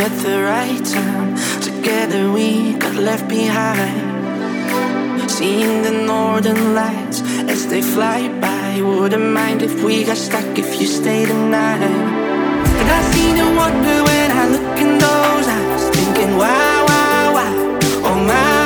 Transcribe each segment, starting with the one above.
at the right time. Together we got left behind. Seeing the northern lights as they fly by. Wouldn't mind if we got stuck if you stayed the night. And I see the wonder when I look in those eyes. Thinking, why, why, why? Oh my.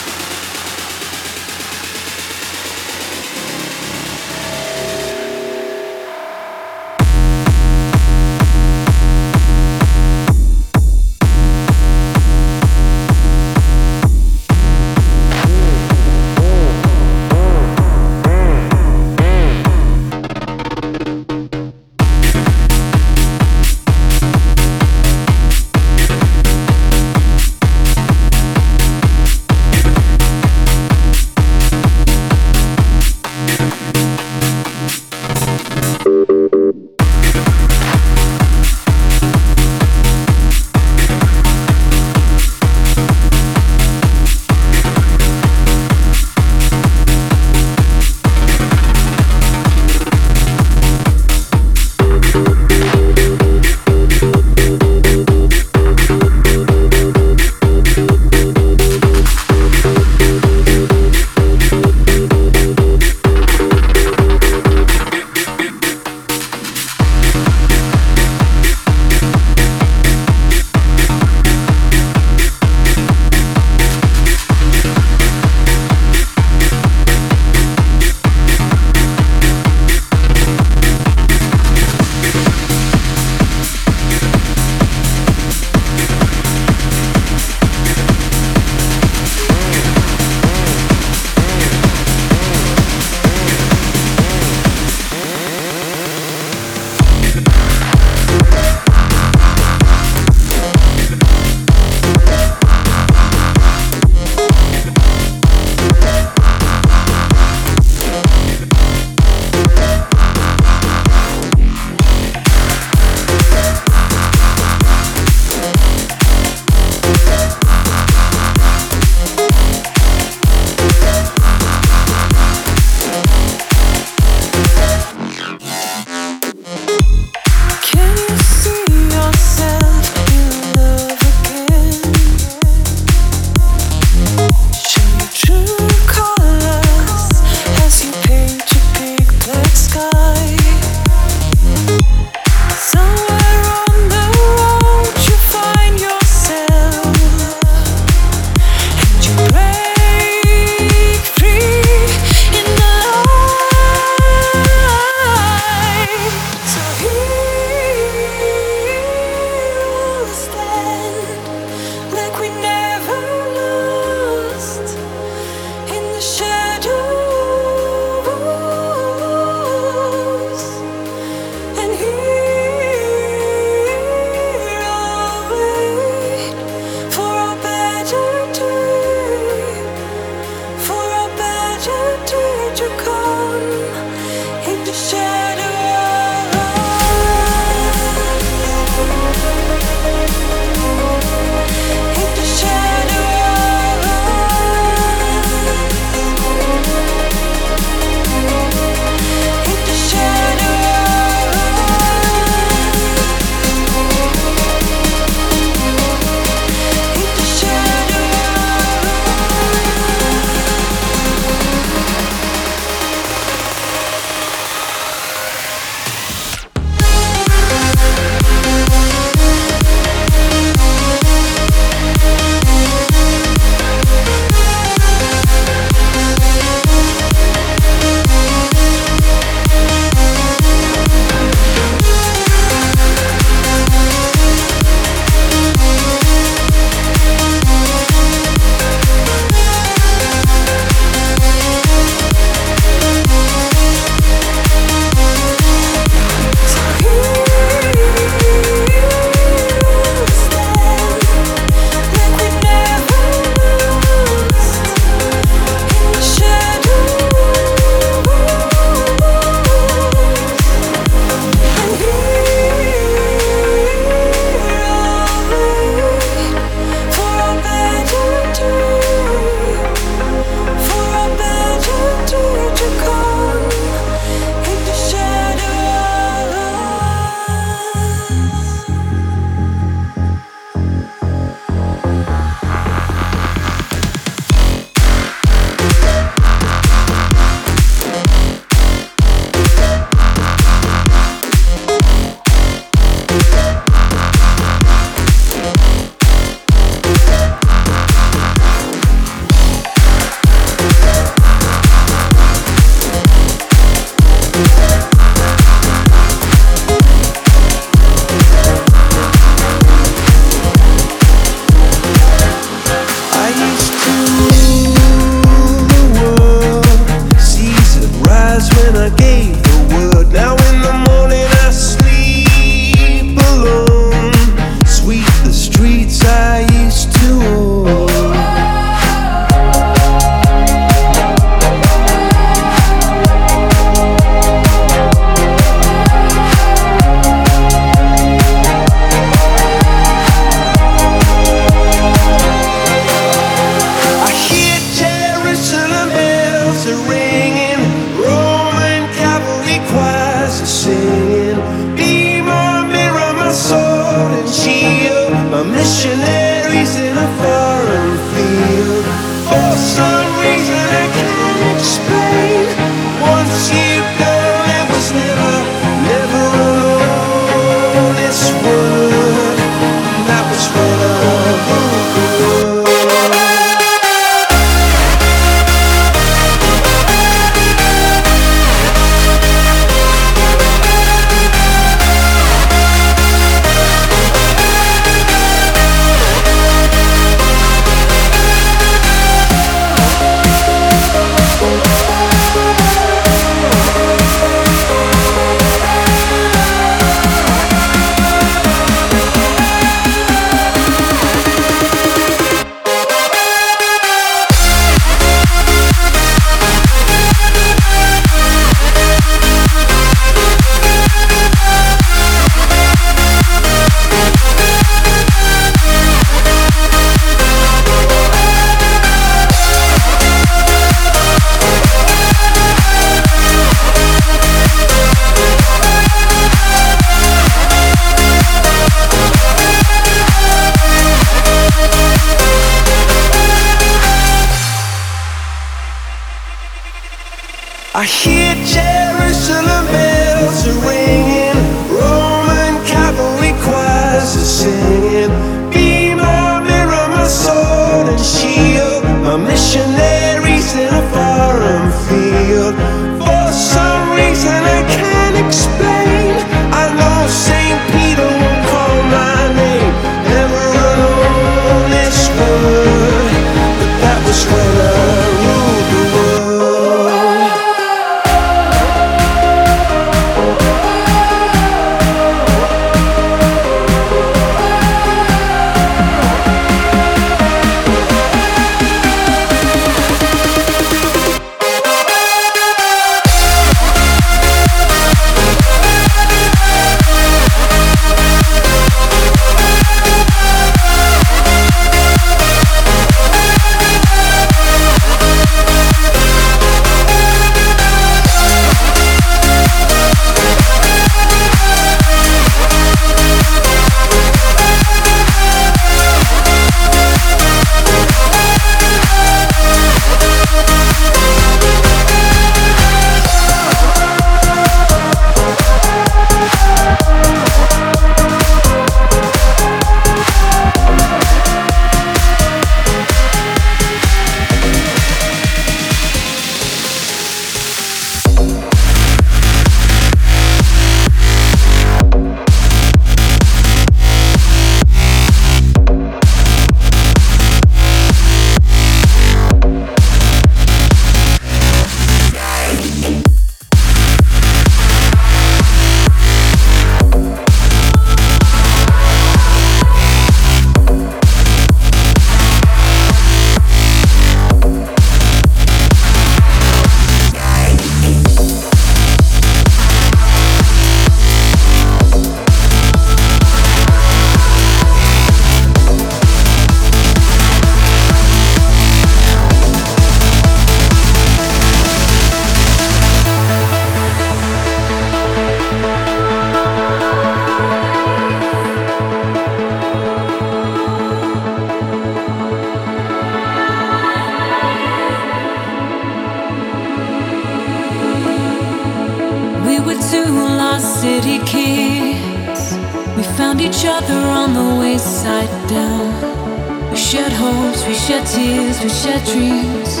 shared hopes, we shared tears, we shared dreams.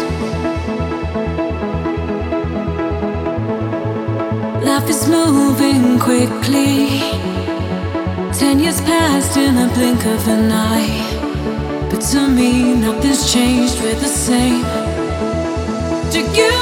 Life is moving quickly. Ten years passed in a blink of an eye. But to me, nothing's changed, we're the same. Do you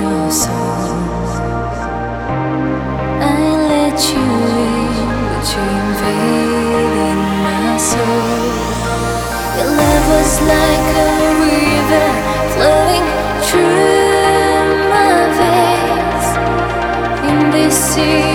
your soul. I let you in, but you invaded my soul. Your love was like a river flowing through my veins in this sea.